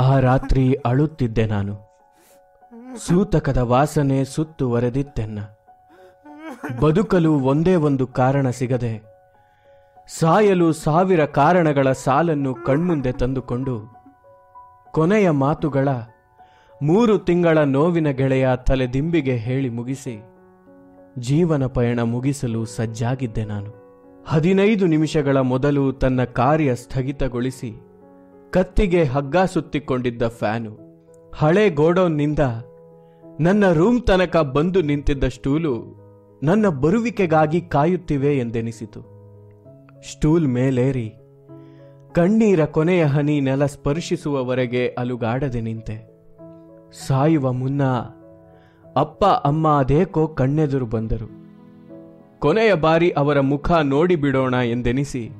ಆ ರಾತ್ರಿ ಅಳುತ್ತಿದ್ದೆ ನಾನು. ಸೂತಕದ ವಾಸನೆ ಸುತ್ತುವರೆದಿತ್ತೆನ್ನ ಬದುಕಲು ಒಂದೇ ಒಂದು ಕಾರಣ ಸಿಗದೆ, ಸಾಯಲು ಸಾವಿರ ಕಾರಣಗಳ ಸಾಲನ್ನು ಕಣ್ಮುಂದೆ ತಂದುಕೊಂಡು, ಕೊನೆಯ ಮಾತುಗಳ ಮೂರು ತಿಂಗಳ ನೋವಿನ ಗೆಳೆಯ ತಲೆದಿಂಬಿಗೆ ಹೇಳಿ ಮುಗಿಸಿ, ಜೀವನ ಪಯಣ ಮುಗಿಸಲು ಸಜ್ಜಾಗಿದ್ದೆ ನಾನು. ಹದಿನೈದು ನಿಮಿಷಗಳ ಮೊದಲು ತನ್ನ ಕಾರ್ಯ ಸ್ಥಗಿತಗೊಳಿಸಿ ಕತ್ತಿಗೆ ಹಗ್ಗ ಸುತ್ತಿಕೊಂಡಿದ್ದ ಫ್ಯಾನು. ಹಳೆ ಗೋಡೌನ್ನಿಂದ ನನ್ನ ರೂಮ್ ತನಕ ಬಂದು ನಿಂತಿದ್ದ ಸ್ಟೂಲು ನನ್ನ ಬರುವಿಕೆಗಾಗಿ ಕಾಯುತ್ತಿವೆ ಎಂದೆನಿಸಿತು. ಸ್ಟೂಲ್ ಮೇಲೇರಿ, ಕಣ್ಣೀರ ಕೊನೆಯ ಹನಿ ನೆಲ ಸ್ಪರ್ಶಿಸುವವರೆಗೆ ಅಲುಗಾಡದೆ ನಿಂತೆ. ಸಾಯುವ ಮುನ್ನ ಅಪ್ಪ, ಅಮ್ಮ ಅದೇಕೋ ಕಣ್ಣೆದುರು ಬಂದರು. ಕೊನೆಯ ಬಾರಿ ಅವರ ಮುಖ ನೋಡಿಬಿಡೋಣ ಎಂದೆನಿಸಿ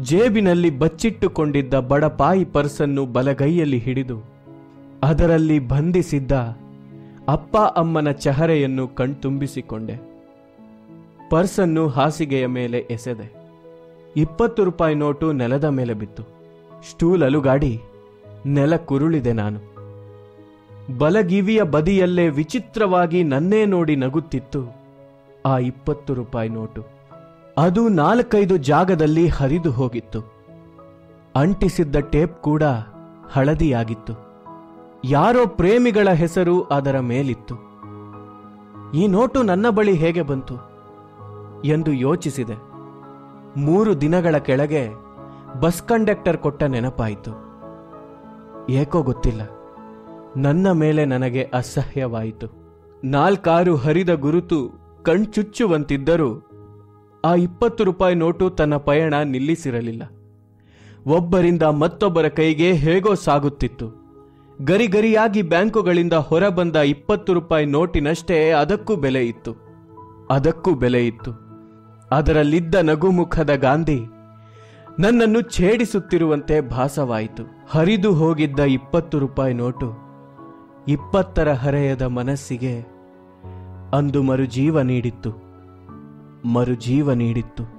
ಜೇಬಿನಲ್ಲಿ ಬಚ್ಚಿಟ್ಟುಕೊಂಡಿದ್ದ ಬಡಪಾಯಿ ಪರ್ಸನ್ನು ಬಲಗೈಯಲ್ಲಿ ಹಿಡಿದು, ಅದರಲ್ಲಿ ಬಂಧಿಸಿದ್ದ ಅಪ್ಪ ಅಮ್ಮನ ಚಹರೆಯನ್ನು ಕಣ್ತುಂಬಿಸಿಕೊಂಡೆ. ಪರ್ಸನ್ನು ಹಾಸಿಗೆಯ ಮೇಲೆ ಎಸೆದೆ. ಇಪ್ಪತ್ತು ರೂಪಾಯಿ ನೋಟು ನೆಲದ ಮೇಲೆ ಬಿತ್ತು. ಸ್ಟೂಲ್ ಅಲುಗಾಡಿ ನೆಲ ಕುರುಳಿದೆ ನಾನು. ಬಲಗಿವಿಯ ಬದಿಯಲ್ಲೇ ವಿಚಿತ್ರವಾಗಿ ನನ್ನೇ ನೋಡಿ ನಗುತ್ತಿತ್ತು ಆ ಇಪ್ಪತ್ತು ರೂಪಾಯಿ ನೋಟು. ಅದು ನಾಲ್ಕೈದು ಜಾಗದಲ್ಲಿ ಹರಿದು ಹೋಗಿತ್ತು. ಅಂಟಿಸಿದ್ದ ಟೇಪ್ ಕೂಡ ಹಳದಿಯಾಗಿತ್ತು. ಯಾರೋ ಪ್ರೇಮಿಗಳ ಹೆಸರು ಅದರ ಮೇಲಿತ್ತು. ಈ ನೋಟು ನನ್ನ ಬಳಿ ಹೇಗೆ ಬಂತು? ಎಂದು ಯೋಚಿಸಿದೆ. ಮೂರು ದಿನಗಳ ಕೆಳಗೆ ಬಸ್ ಕಂಡಕ್ಟರ್ ಕೊಟ್ಟ ನೆನಪಾಯಿತು. ಏಕೋ ಗೊತ್ತಿಲ್ಲ. ನನ್ನ ಮೇಲೆ ನನಗೆ ಅಸಹ್ಯವಾಯಿತು. ನಾಲ್ಕಾರು ಹರಿದ ಗುರುತು ಕಣ್ಚುಚ್ಚುವಂತಿದ್ದರೂ. ಆ ಇಪ್ಪತ್ತು ರೂಪಾಯಿ ನೋಟು ತನ್ನ ಪಯಣ ನಿಲ್ಲಿಸಿರಲಿಲ್ಲ. ಒಬ್ಬರಿಂದ ಮತ್ತೊಬ್ಬರ ಕೈಗೆ ಹೇಗೋ ಸಾಗುತ್ತಿತ್ತು. ಗರಿಗರಿಯಾಗಿ ಬ್ಯಾಂಕುಗಳಿಂದ ಹೊರಬಂದ ಇಪ್ಪತ್ತು ರೂಪಾಯಿ ನೋಟಿನಷ್ಟೇ ಅದಕ್ಕೂ ಬೆಲೆ ಇತ್ತು. ಅದಕ್ಕೂ ಬೆಲೆ ಇತ್ತು. ಅದರಲ್ಲಿದ್ದ ನಗುಮುಖದ ಗಾಂಧಿ ನನ್ನನ್ನು ಛೇಡಿಸುತ್ತಿರುವಂತೆ ಭಾಸವಾಯಿತು. ಹರಿದು ಹೋಗಿದ್ದ ಇಪ್ಪತ್ತು ರೂಪಾಯಿ ನೋಟು ಇಪ್ಪತ್ತರ ಹರೆಯದ ಮನಸ್ಸಿಗೆ ಅಂದು ಮರುಜೀವ ನೀಡಿತ್ತು. ಮರುಜೀವ ನೀಡಿತ್ತು.